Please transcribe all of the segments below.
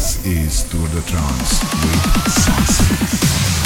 This is Tour de Trance with.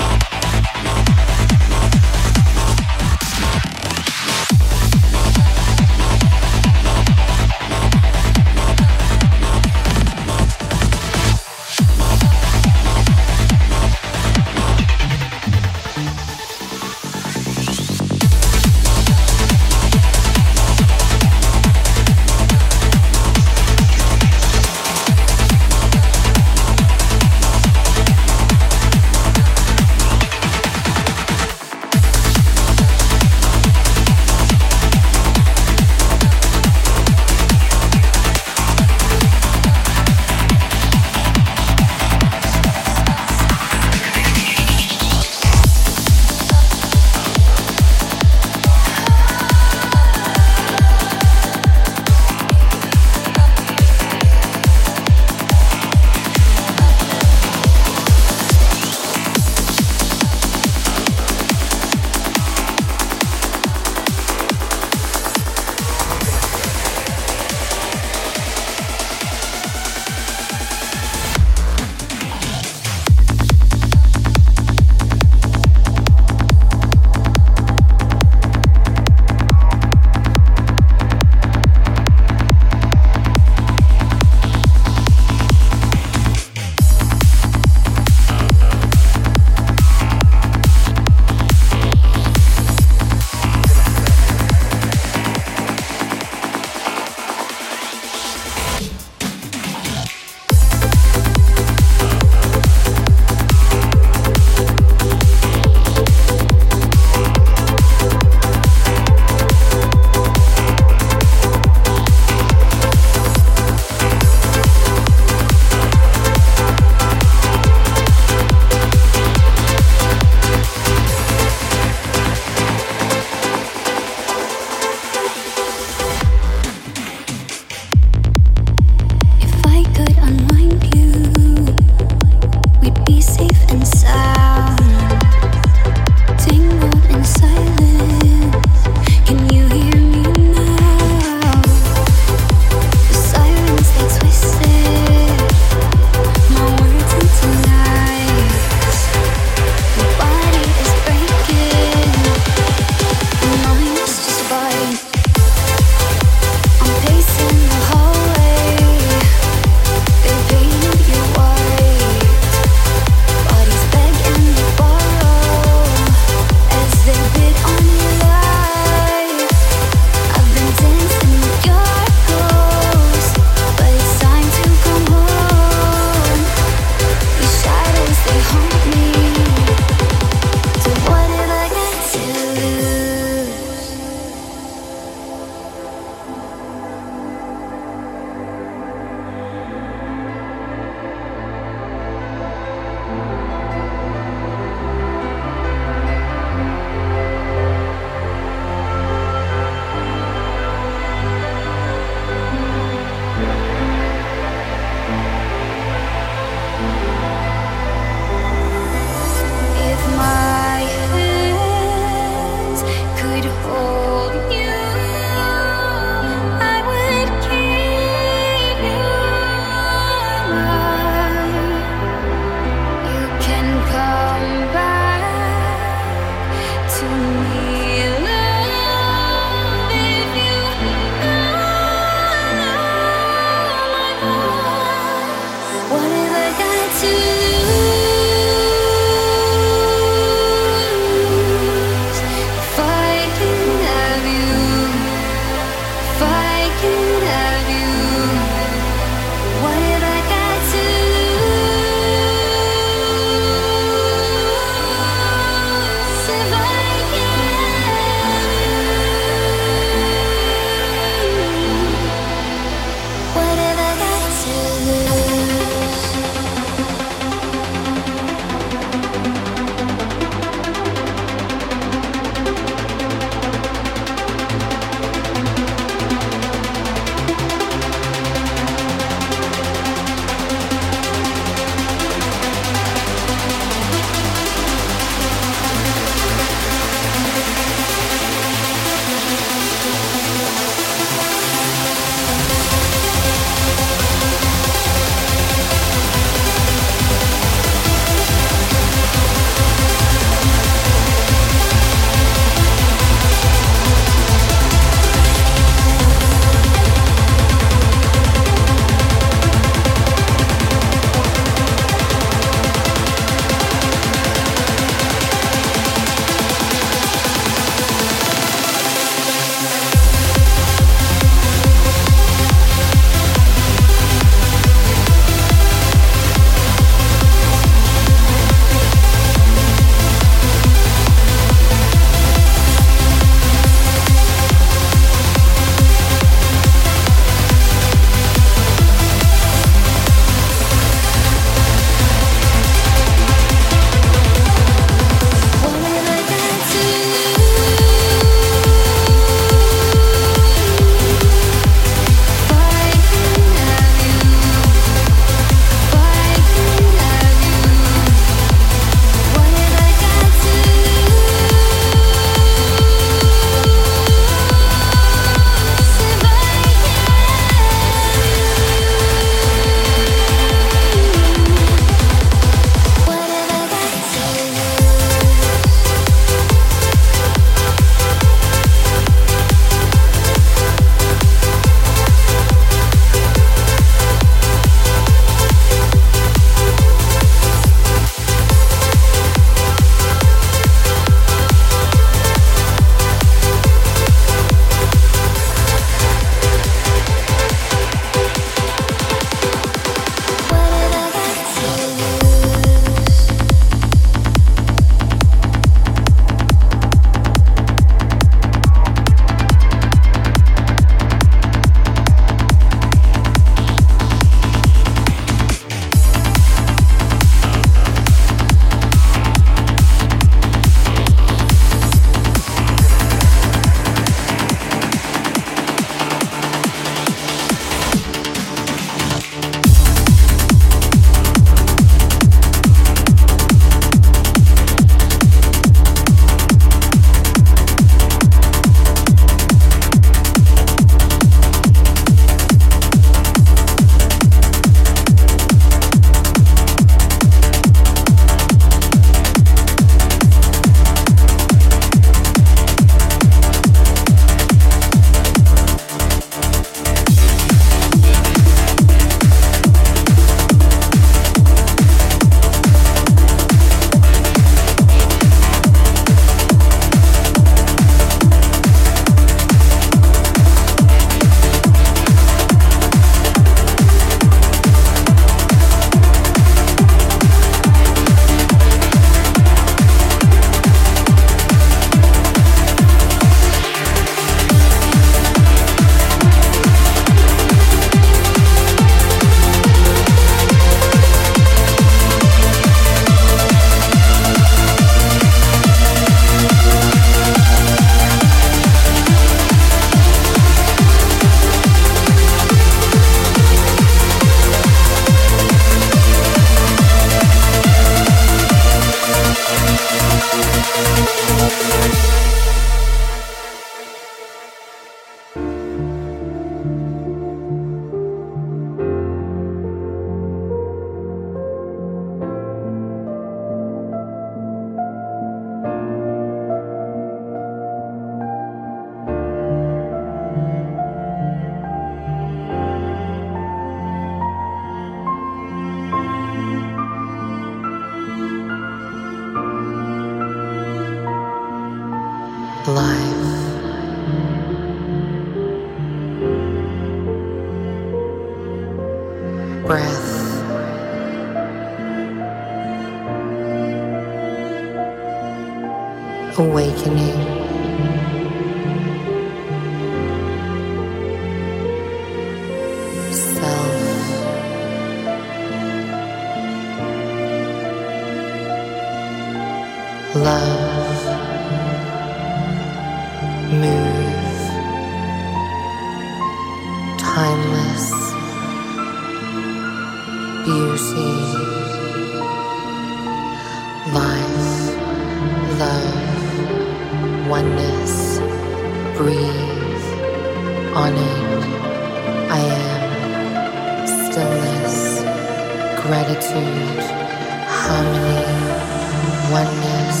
Oneness.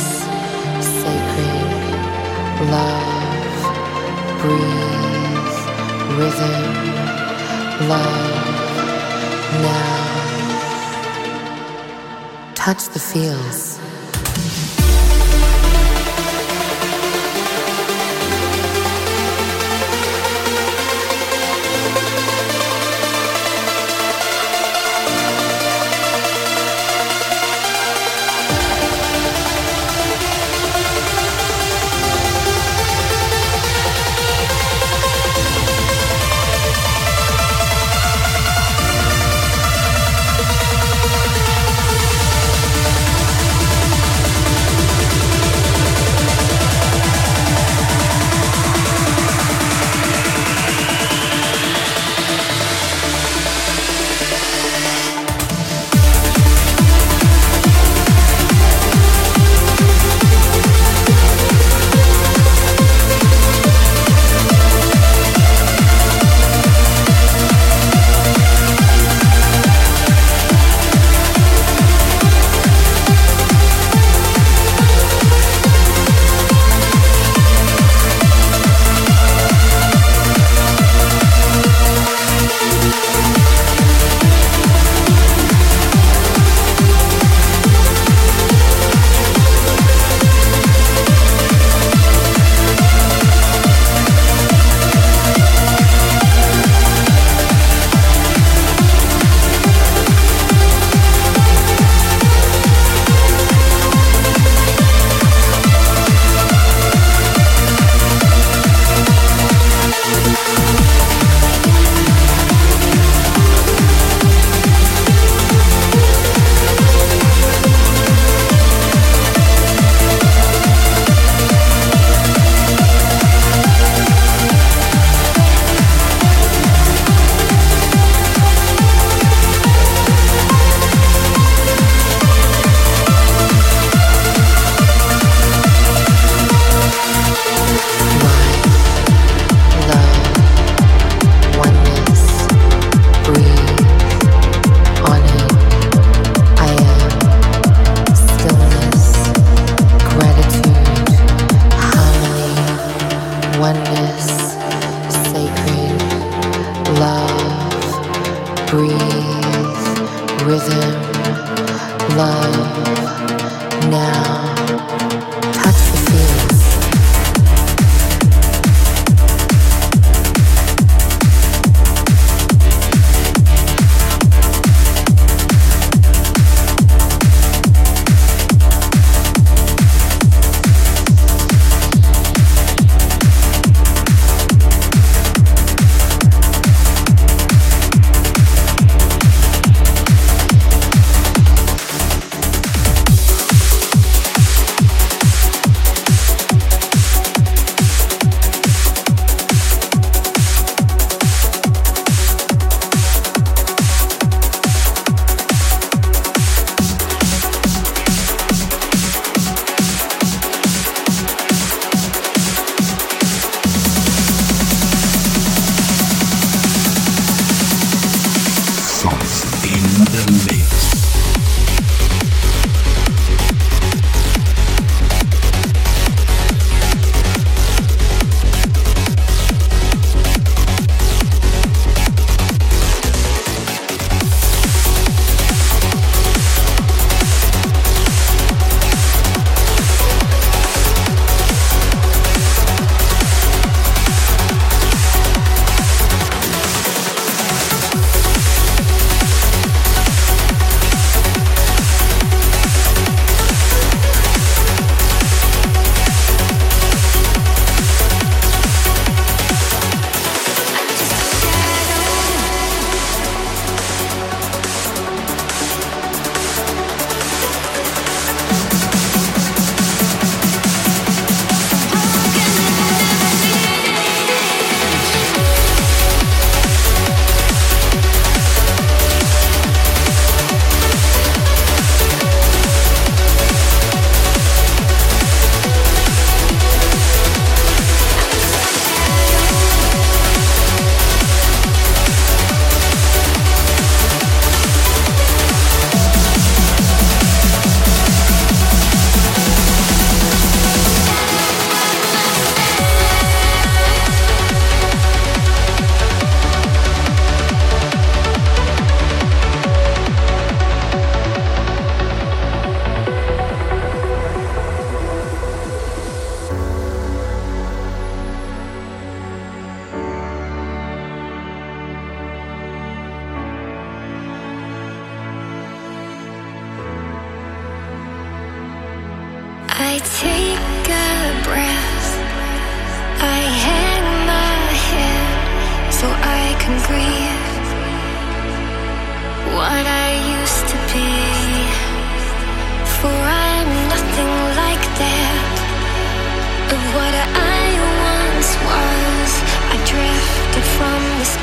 Sacred. Love. Breathe. Rhythm. Love. Now. Touch the feels.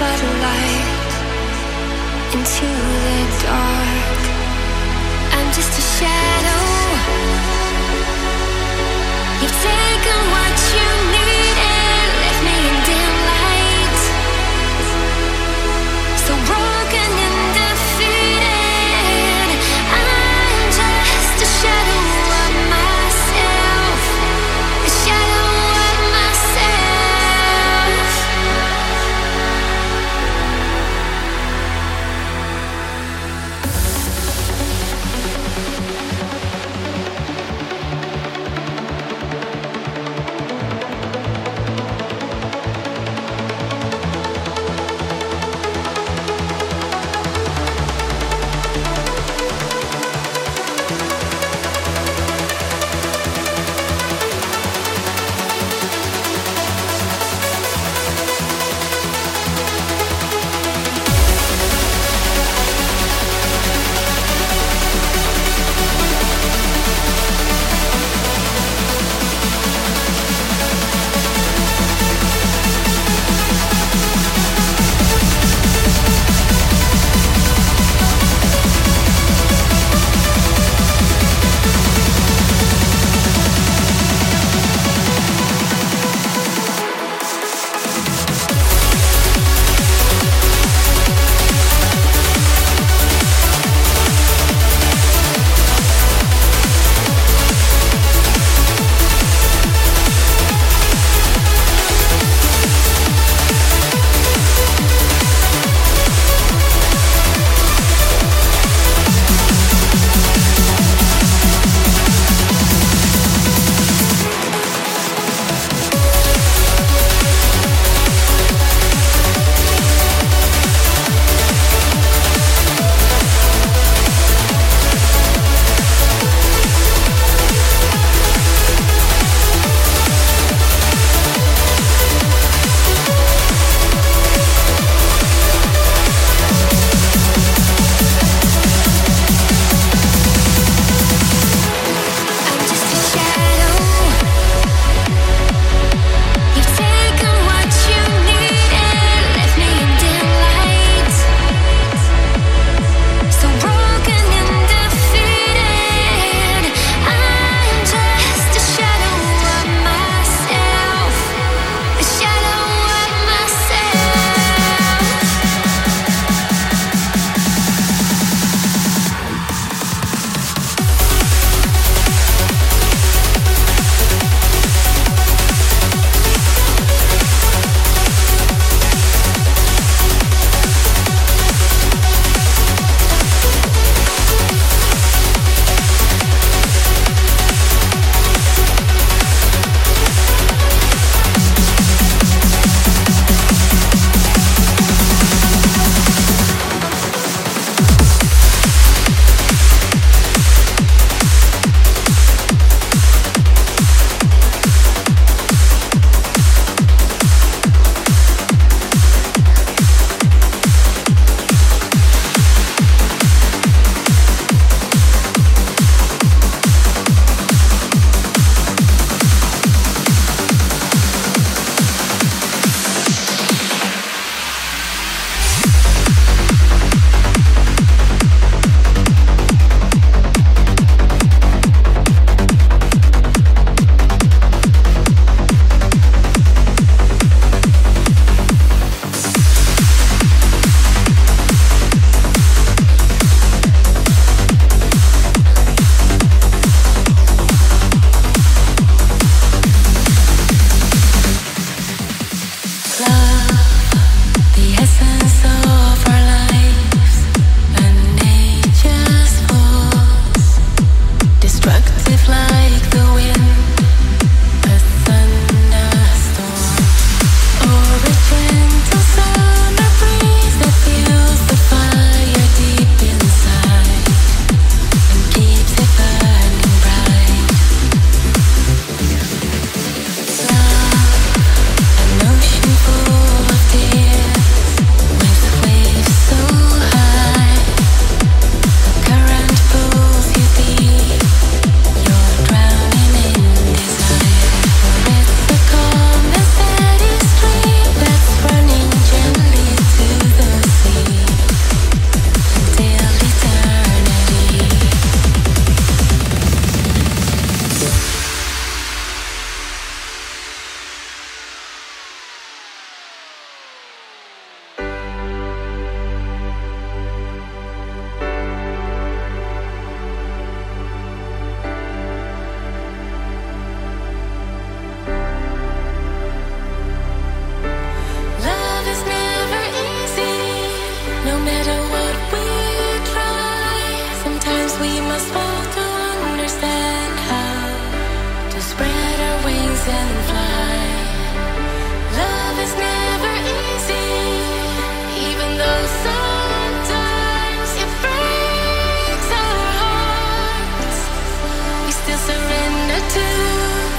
spotlight into the dark. I'm just a shadow. You've taken what?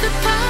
the power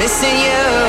missing you.